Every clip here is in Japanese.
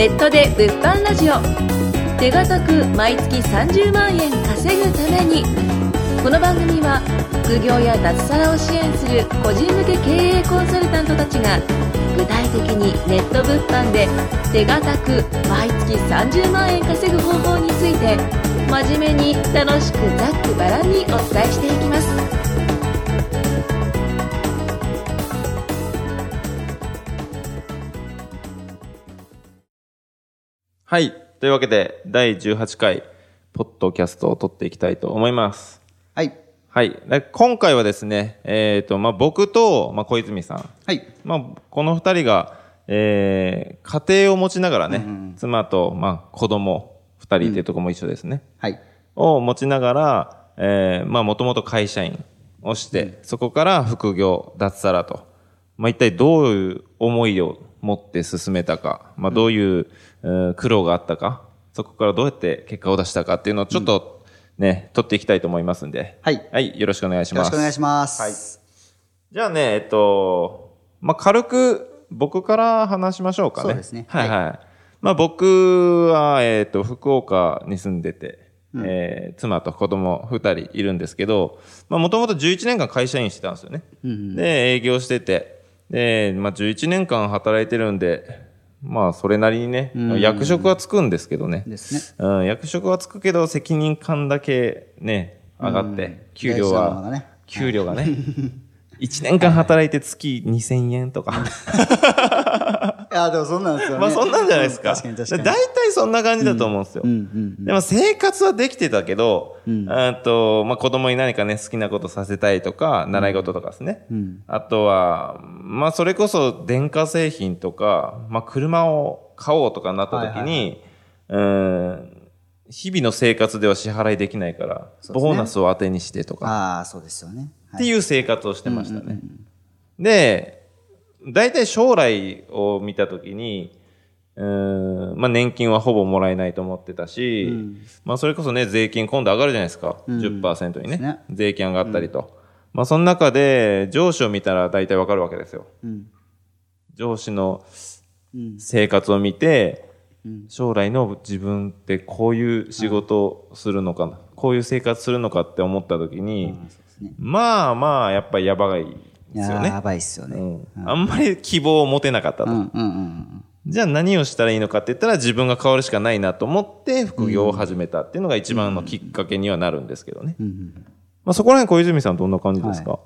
ネットで物販ラジオ。手堅く毎月30万円稼ぐために。この番組は副業や脱サラを支援する個人向け経営コンサルタントたちが具体的にネット物販で手堅く毎月30万円稼ぐ方法について真面目に楽しくざっくばらんにお伝えしていきます。はい。というわけで、第18回、ポッドキャストを撮っていきたいと思います。はい。はい。で今回はですね、えっ、と、まあ、僕と、まあ、小泉さん。はい。まあ、この二人が、えー、家庭を持ちながらね、妻と、まあ、子供二人っていうところも一緒ですね。はい。を持ちながら、えー、まあ、もともと会社員をして、そこから副業、脱サラと、まあ、一体どういう思いを持って進めたか、まあ、どういう、えー苦労があったか、そこからどうやって結果を出したかっていうのをちょっとね、取っていきたいと思いますんで。はいはい、よろしくお願いします。よろしくお願いします。はいじゃあね、えっと、まあ、軽く僕から話しましょうかね。そうですねはいはい。まあ、僕は、えっと、福岡に住んでて、えー妻と子供二人いるんですけど、まあ、もともと11年間会社員してたんですよね。で、営業してて、で、まあ、11年間働いてるんで、まあ、それなりにね、役職はつくんですけどね。ですね。うん、役職はつくけど、責任感だけね、上がって、給料は、がね給料がね、1年間働いて月2000円とか。いや、でもそんなんですよね。まあそんなんじゃないですか。うん確かに確かに。大体そんな感じだと思うんですよ。うんうんでも生活はできてたけど、あと、まあ子供に何かね、好きなことさせたいとか、習い事とかですね。あとは、まあそれこそ電化製品とか、まあ車を買おうとかになった時に、うん日々の生活では支払いできないから、ねボーナスを当てにしてとか、ああ、そうですよね。っていう生活をしてましたね。で、大体将来を見たときに、うーんまあ年金はほぼもらえないと思ってたし、まあそれこそね、税金今度上がるじゃないですか。10%にね。ね。税金上がったりと。まあその中で上司を見たら大体わかるわけですよ。ん。上司の生活を見て、将来の自分ってこういう仕事をするのかな、こういう生活するのかって思ったときに、ね。まあまあ、やっぱりやばいですよね。やばいっすよね。うん。あんまり希望を持てなかったと。うんうんうんじゃあ何をしたらいいのかって言ったら自分が変わるしかないなと思って副業を始めたっていうのが一番のきっかけにはなるんですけどね。まあそこら辺小泉さんどんな感じですか、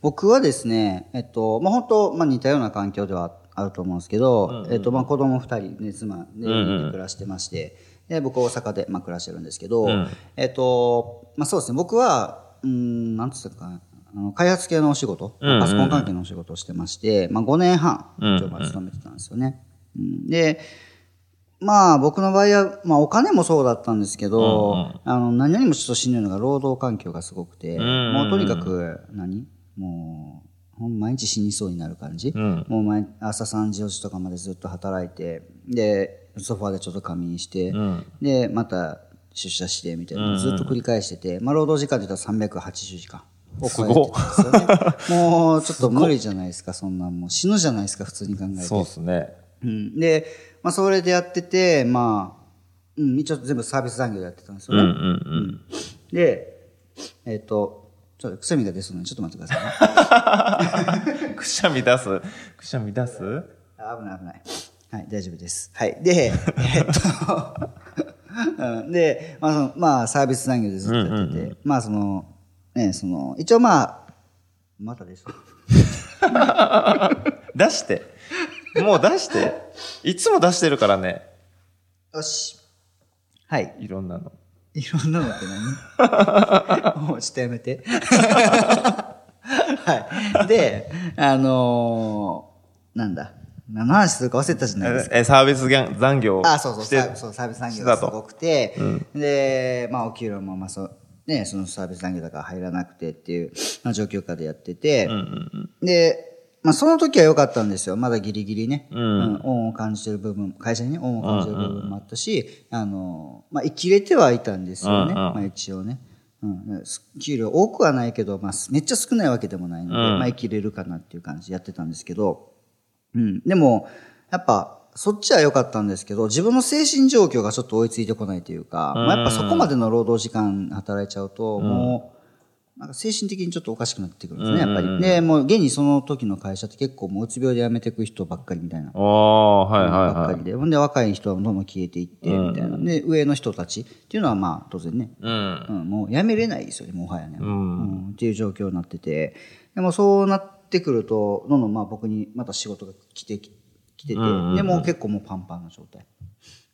僕はですね、えっと、まあ本当、まあ似たような環境ではあると思うんですけど、えっと、まあ子供二人ね、妻で暮らしてまして、で、僕大阪で、まあ暮らしてるんですけど、えっと、まあそうですね、僕は、うん、なんつったかな、あの開発系のお仕事、パソコン関係のお仕事をしてまして、まあ5年半、一応まあ勤めてたんですよね。うん。で、まあ僕の場合は、まあお金もそうだったんですけど、あの何よりもちょっとしんどいのが労働環境がすごくて、もうとにかく何？もう、毎日死にそうになる感じ。もう毎朝3時4時とかまでずっと働いて、で、ソファーでちょっと仮眠して、で、また出社してみたいなずっと繰り返してて、まあ労働時間で言ったら380時間。すよね。もうちょっと無理じゃないですか、そんなんもう死ぬじゃないですか、普通に考えて。そうですね。うん、で、まあ、それでやってて、まあ、うん、一応全部サービス残業でやってたんですよね。うんうんで、えっ、と、ちょっとくしゃみが出そうなので、ちょっと待ってくださいね。うん。くしゃみ出す？くしゃみ出す？あ危ない危ない。はい、大丈夫です。はい。で、えっと、うんで、まあその、まあ、サービス残業でずっとやってて、まあ、その、ね、その、一応まあ、またです。出して。もう出して。いつも出してるからね。よし。はい。いろんなの。いろんなのって何？もうちょっとやめて。はい。で、あのーなんだ？何の話するか忘れたじゃないですか。え、サービス残業あ、そうそう、そうサービス残業がすごくて、で、まあ、お給料も、まあ、そう、ね、そのサービス残業だから入らなくてっていう、まあ、状況下でやってて、で、まあ、その時は良かったんですよ。まだギリギリね。うん。恩を感じてる部分、会社にね、恩を感じてる部分もあったし、あの、まあ、生きれてはいたんですよね。まあ、一応ね。うん。給料多くはないけど、まあ、めっちゃ少ないわけでもないので、まあ、生きれるかなっていう感じでやってたんですけど、うん。でも、やっぱ、そっちは良かったんですけど、自分の精神状況がちょっと追いついてこないというか、まあ、やっぱそこまでの労働時間働いちゃうと、もう、なんか精神的にちょっとおかしくなってくるんですね、やっぱり。で、もう現にその時の会社って結構もううつ病で辞めていく人ばっかりみたいな。ああ、はいはいはい。ばっかりで。ほんで若い人はどんどん消えていって、みたいな。で、上の人たちっていうのはまあ当然ね、うん。うん、もうやめれないですよね、もはやね。うんっていう状況になってて。でもそうなってくると、どんどんまあ僕にまた仕事が来てき来てて、でもう結構もうパンパンな状態。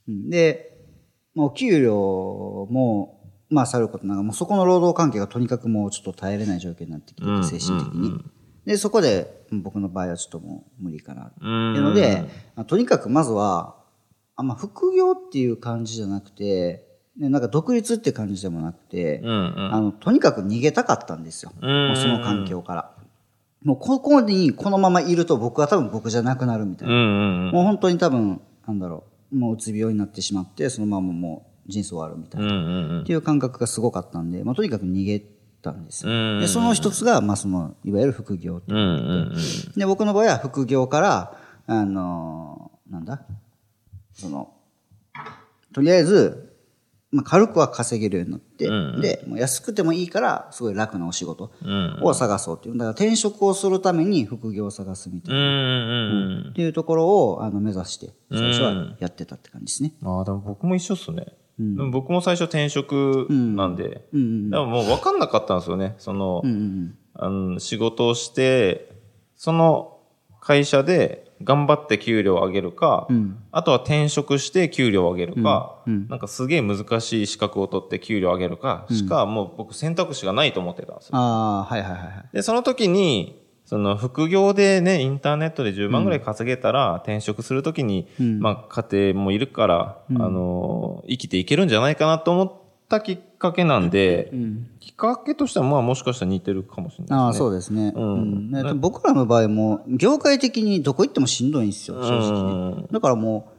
うんで、もう給料も、まあさることながら、もうそこの労働関係がとにかくもうちょっと耐えれない状況になってきてて、精神的に。で、そこでうん僕の場合はちょっともう無理かな。っていうので、まあとにかくまずは、あんま副業っていう感じじゃなくて、ね、なんか独立って感じでもなくて、うんうん。あの、とにかく逃げたかったんですよ。んもうその環境から。もうここにこのままいると僕は多分僕じゃなくなるみたいな。もう本当に多分、なんだろう、もううつ病になってしまって、そのままもう人生終わるみたいな。っていう感覚がすごかったんで、まあとにかく逃げたんですよ。うんで、その一つが、まあその、いわゆる副業ってで、僕の場合は副業から、あのーなんだ？その、とりあえず、まあ、軽くは稼げるようになって、うんで、もう安くてもいいから、すごい楽なお仕事うん。を探そうっていう。だから転職をするために副業を探すみたいうんな、うんっていうところをあの目指して、最初はやってたって感じですね。うん。ああ、でも僕も一緒っすね。でも僕も最初転職なんで、うんうんでももう分かんなかったんですよね。その、うんうんあの仕事をして、その会社で頑張って給料を上げるか、ん。あとは転職して給料を上げるか、なんかすげえ難しい資格を取って給料を上げるかしか、もう僕選択肢がないと思ってたんですよ。ああ、はいはいはいはい。で、その時に、その副業でね、インターネットで10万ぐらい稼げたら、転職するときに、まあ家庭もいるから、あの、生きていけるんじゃないかなと思ったきっかけなんで、きっかけとしてはまあもしかしたら似てるかもしれないああ、ですね。そうですね。うんうんね僕らの場合も、業界的にどこ行ってもしんどいんですよ、正直ね。だからも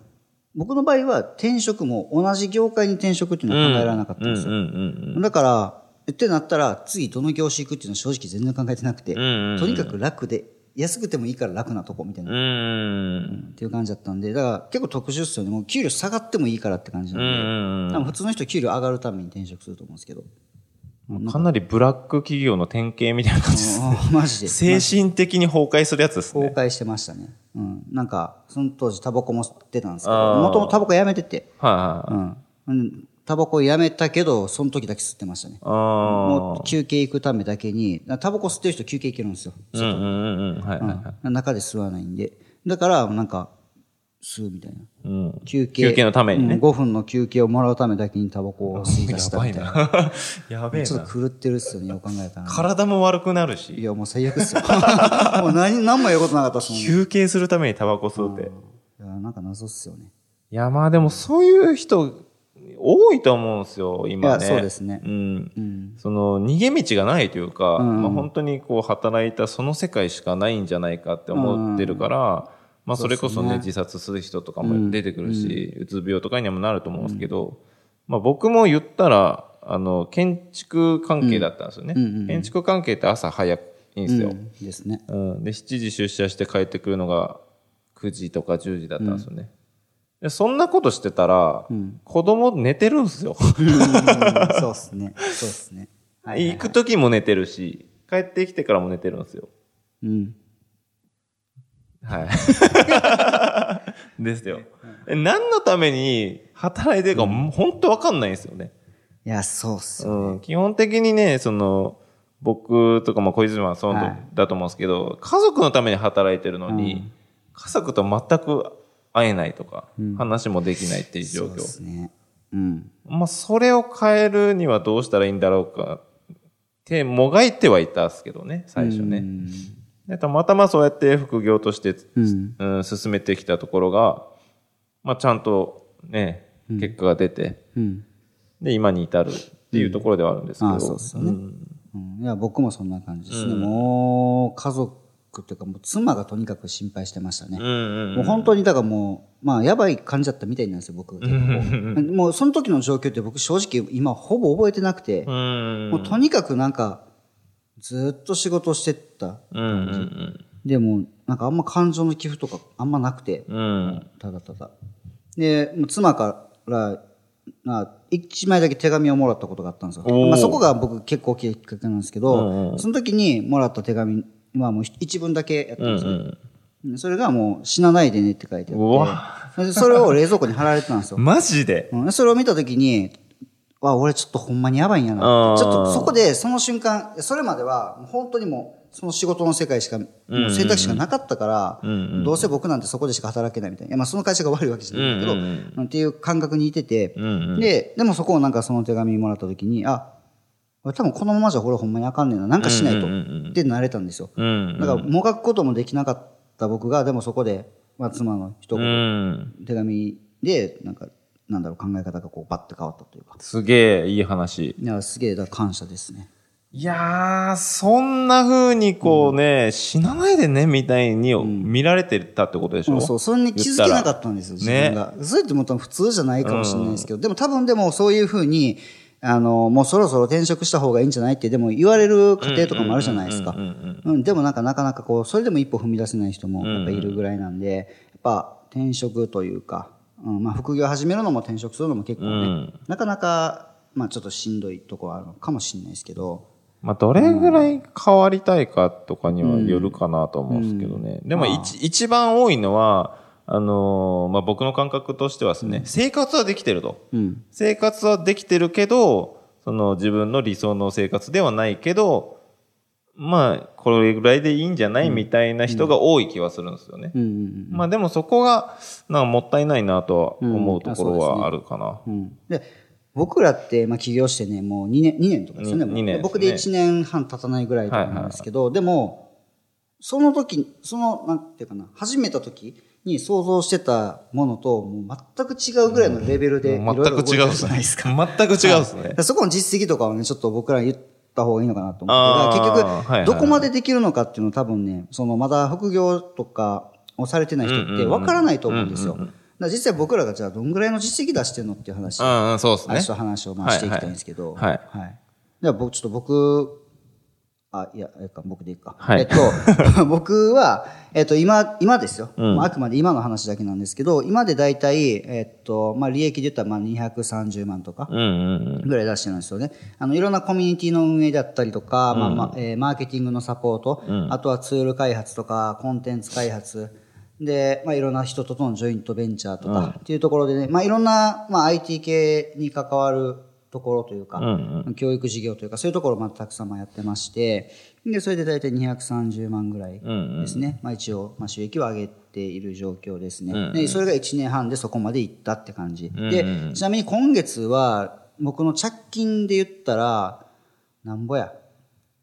う、僕の場合は転職も同じ業界に転職っていうのは考えられなかったんですよ。うんうんうんだから、ってなったら、次どの業種行くっていうのは正直全然考えてなくて、んうんうんとにかく楽で、安くてもいいから楽なとこみたいな、うん。うん。っていう感じだったんで、だから結構特殊っすよね。もう給料下がってもいいからって感じなんで、うん普通の人給料上がるために転職すると思うんですけど。かなりブラック企業の典型みたいな感じです。あーマジで。精神的に崩壊するやつですね。崩壊してましたね。うん。なんか、その当時タバコも吸ってたんですけど、もともとタバコやめてて、はいはいはい。うん。うんタバコやめたけど、その時だけ吸ってましたね。あもう休憩行くためだけに、タバコ吸ってる人休憩行けるんですよ。中で吸わないんで。だから、なんか、吸うみたいな。うん。休憩。休憩のためにねうん5分の休憩をもらうためだけにタバコを吸い出したみたいな。な。やべえなちょっと。狂ってるっすよね、よく考えたら。体も悪くなるいし、や、もう最悪っすよ。もう何、何もやることなかったっすもん。い休憩するためにタバコ吸うって。や、なんか謎っすよね。いや、まあでもそういう人、多いと思うんですよ、今ね。そうですねうん。うん。その、逃げ道がないというか、んうんまあ本当にこう、働いたその世界しかないんじゃないかって思ってるから、まあそれこそね、自殺する人とかも出てくるし、うつ病とかにもなると思うんですけど、まあ僕も言ったら、あの、建築関係だったんですよね。建築関係って朝早いんですよ。うんですね。うん。で、7時出社して帰ってくるのが9時とか10時だったんですよね。でそんなことしてたら、子供寝てるんですよ。うんそうっすね。そうっすね。はい。行く時も寝てるし、帰ってきてからも寝てるんですよ。うん。はい。ですよ。え何のために働いてるか、本当わかんないんですよね。いや、そうっすよ。うん。基本的にね、その、僕とか、まあ、小泉はそうはいだと思うんですけど、家族のために働いてるのに、家族と全く会えないとか、話もできないっていう状況そうっ。すね。うん。まあ、それを変えるにはどうしたらいいんだろうかって、もがいてはいたんですけどね、最初ね。うんでたまたまそうやって副業として、うんうん進めてきたところが、まあ、ちゃんとね、結果が出て、うん。で、今に至るっていうところではあるんですけど。あそうっすよねんうん。いや、僕もそんな感じですね。もう、家族っていうか、もう妻がとにかく心配してましたね。うんうんもう本当に、だからもう、まあ、やばい感じだったみたいなんですよ、僕。もう、その時の状況って僕正直今ほぼ覚えてなくて、うん。もうとにかくなんか、ずっと仕事してった。うんうんうん。でも、なんかあんま感情の寄付とかあんまなくて、うん。ただただ。で、もう妻から、な一枚だけ手紙をもらったことがあったんですよ。まあ、そこが僕結構大きっかけなんですけど、うんうんその時にもらった手紙はもう一文だけやったうんんですよ。うん。それがもう死なないでねって書いてあうってそれを冷蔵庫に貼られてたんですよ。マジで？うん、それを見た時に、わ、俺ちょっとほんまにやばいんやあな。ーちょっとそこでその瞬間、それまでは本当にもうその仕事の世界しか、もう選択肢がなかったから、うんうんどうせ僕なんてそこでしか働けないみたいな。いやまあその会社が悪いわけじゃないけど、うんうんうんっていう感覚にいてて、うんうん。で、でもそこをなんかその手紙もらった時に、あ、俺多分このままじゃ俺ほんまにあかんねんな。なんかしないと。うんうんうんうんってなれたんですよ。うん。だからもがくこともできなかった僕が、でもそこで、まあ妻の一う言、ん。手紙で、なんか、なんだろう、考え方がこうバッて変わったというか。すげえいい話。いや、すげえ、だ感謝ですね。いやー、そんな風にこうね、死なないでね、みたいに見られてたってことでしょ、うんそう、それに気づけなかったんですよ、自分が。それってもう多分普通じゃないかもしれないですけど、でも多分でもそういうふうに、あの、もうそろそろ転職した方がいいんじゃないって、でも言われる家庭とかもあるじゃないですか。うん、でもなんかなかなかこう、それでも一歩踏み出せない人もやっぱいるぐらいなんで、やっぱ転職というか、うん、まあ副業始めるのも転職するのも結構ね、うん。なかなか、まあちょっとしんどいとこはあるのかもしれないですけど、まあ、どれぐらい変わりたいかとかにはよるかなと思うんですけどね。でも一、一番多いのは、あのーまあ、僕の感覚としてはですね、生活はできてると。うん。生活はできてるけど、その自分の理想の生活ではないけど、まあ、これぐらいでいいんじゃないみたいな人が多い気はするんですよね。うんうんまあでもそこが、なんかもったいないなとは思うところはあるかな。うん。うん。で、僕らって、まあ起業してね、もう2年、2年とかですよね。にもう二年ですね僕で1年半経たないぐらいなんですけど、でも、その時、その、なんていうかな、始めた時に想像してたものと、もう全く違うぐらいのレベルで全く違う。じゃないですか。全く違うっすねそこの実績とかはね、ちょっと僕ら言った方がいいのかなと思って。結局、はいはいどこまでできるのかっていうのは多分ね、そのまだ副業とかをされてない人って分からないと思うんですよ。実際僕らがじゃあどんぐらいの実績出してるのっていう話、うんうん、そうですね話。をまあしていきたいんですけど、はいはい。では僕、ちょっと僕、あ、いや、えっか、僕でいいか。はい。えっと、僕は、えっと、今、今ですよ。まああくまで今の話だけなんですけど、今で大体、えっと、まあ、利益で言ったら、まあ、230万とか、うんうんぐらい出してるんですよね。あの、いろんなコミュニティの運営だったりとか、まあまあ、えーマーケティングのサポート、あとはツール開発とか、コンテンツ開発、で、まあ、いろんな人とのジョイントベンチャーとか、っていうところでね、まあ、いろんな、まあ、IT 系に関わるところというか、教育事業というか、そういうところをまあたくさんまあやってまして、で、それで大体230万ぐらいですね。まあ、一応、まあ、収益を上げている状況ですね。で、それが1年半でそこまでいったって感じ。で、ちなみに今月は、僕の着金で言ったら、なんぼや。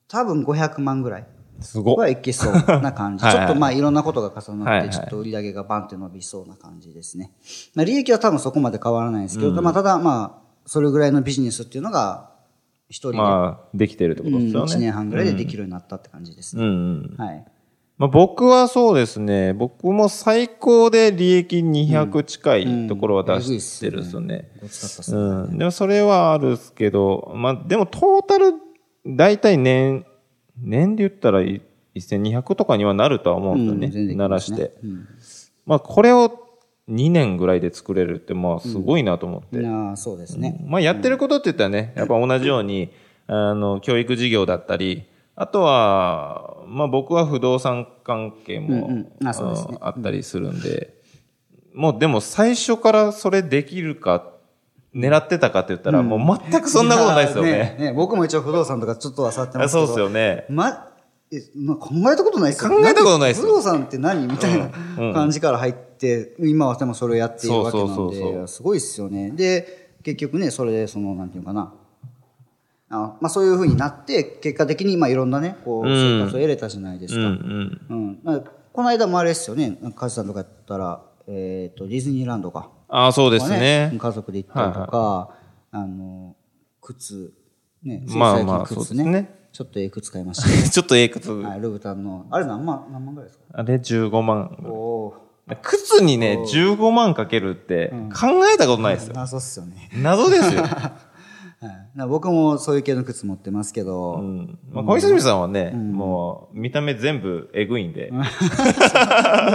多分500万ぐらいすごっ。はいけそうな感じ。はいちょっとまあいろんなことが重なって、はいはいちょっと売り上げがバンって伸びそうな感じですね。まあ利益は多分そこまで変わらないですけど、まあただまあ、それぐらいのビジネスっていうのが、一人で、まあ、できてるってことですよ1ね。年半ぐらいでできるようになったって感じですね。うんうん。はい。まあ、僕はそうですね、僕も最高で利益200近いところは出してるんですよね。うん。でもそれはあるっすけど、まあ、でもトータル、だいたい年、年で言ったらい1200とかにはなるとは思うんですよね。うんねらして。まあ、これを2年ぐらいで作れるって、まあ、すごいなと思って。ああ、そうですね。まあ、やってることって言ったらね、やっぱ同じように、あの、教育事業だったり、あとは、まあ僕は不動産関係も、うんうん。あそうですね。あったりするんで、もうでも最初からそれできるか、狙ってたかって言ったら、もう全くそんなことないですよやね。ね僕も一応不動産とかちょっとは触ってますけど。そうですよね。ま、えま考えたことないですよ考えたことないですよ不動産って何？みたいな感じから入って、今はでもそれをやっているわけなんで、すごいですよね。で、結局ね、それで、その、なんていうかな。あまあそういうふうになって、結果的にまあいろんなね、こう、うん生活を得れたじゃないですうんうか。ん。うん。まあこの間もあれですよね、カズさんとかやったら、えっ、と、ディズニーランドか。ああ、そうですとかね。家族で行ったりとか、あの、靴、ね、まあまあ最近靴そうですねちょっとええ靴買いましたね。ちょっとええ靴。はい、ルブタンの、あれ何万、何万ぐらいですか？あれ15万。おお靴にね、15万かけるって考えたことないですー、よ。謎っすよね。謎ですよ。はい。僕もそういう系の靴持ってますけど。うん。まあ、小泉さんはね、うん、もう、見た目全部えぐいんで。そん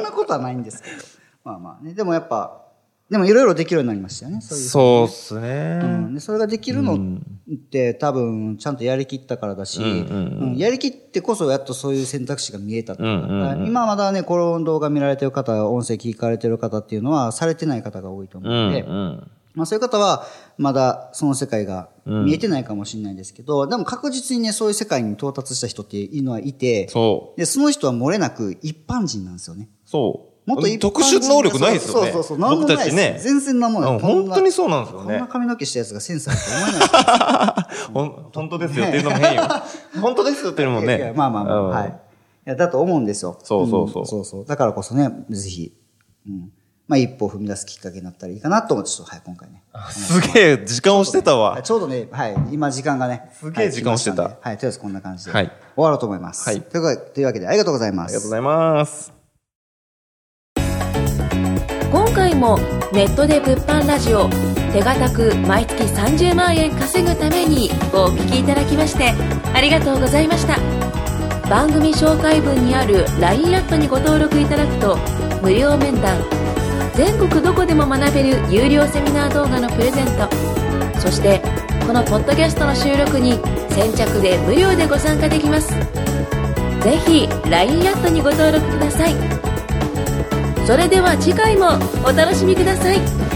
なことはないんですけど。まあまあね。でもやっぱ、でもいろいろできるようになりましたよね。そういう、ね、そうっすね、うん。で、それができるのって多分ちゃんとやりきったからだし、うんやりきってこそやっとそういう選択肢が見えた、うん今まだね、この動画見られてる方、音声聞かれてる方っていうのはされてない方が多いと思うので、うんうんまあそういう方は、まだその世界が見えてないかもしれないですけど、うん、でも確実にね、そういう世界に到達した人っていうのはいて、そう。で、その人は漏れなく一般人なんですよね。そう。もっと特殊能力ないですよね。そうそうそう。僕たちね。全然なんもない。本当にそうなんですよね。こんな髪の毛したやつがセンスあると思えない。本当ですよっていうのも変よ。本当ですよっていうのもね。まあまあまあ、はい。いや、だと思うんですよ。そうそうそう。そうそう。だからこそね、ぜひ、うん。まあ一歩踏み出すきっかけになったらいいかなと思って、ちょっと、はい、今回ね。すげえ、時間をしてたわ。ちょうどね、はい、今時間がね。すげえ時間をしてた。はい、とりあえずこんな感じで。はい。終わろうと思います。はい。というわけで、ありがとうございます。ありがとうございます。回もネットで物販ラジオ手堅く毎月30万円稼ぐためにお聞きいただきましてありがとうございました。番組紹介文にある LINE アットにご登録いただくと無料面談全国どこでも学べる有料セミナー動画のプレゼントそしてこのポッドキャストの収録に先着で無料でご参加できます。ぜひ LINE アットにご登録ください。それでは次回もお楽しみください。